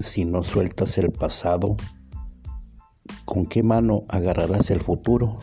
Si no sueltas el pasado, ¿con qué mano agarrarás el futuro?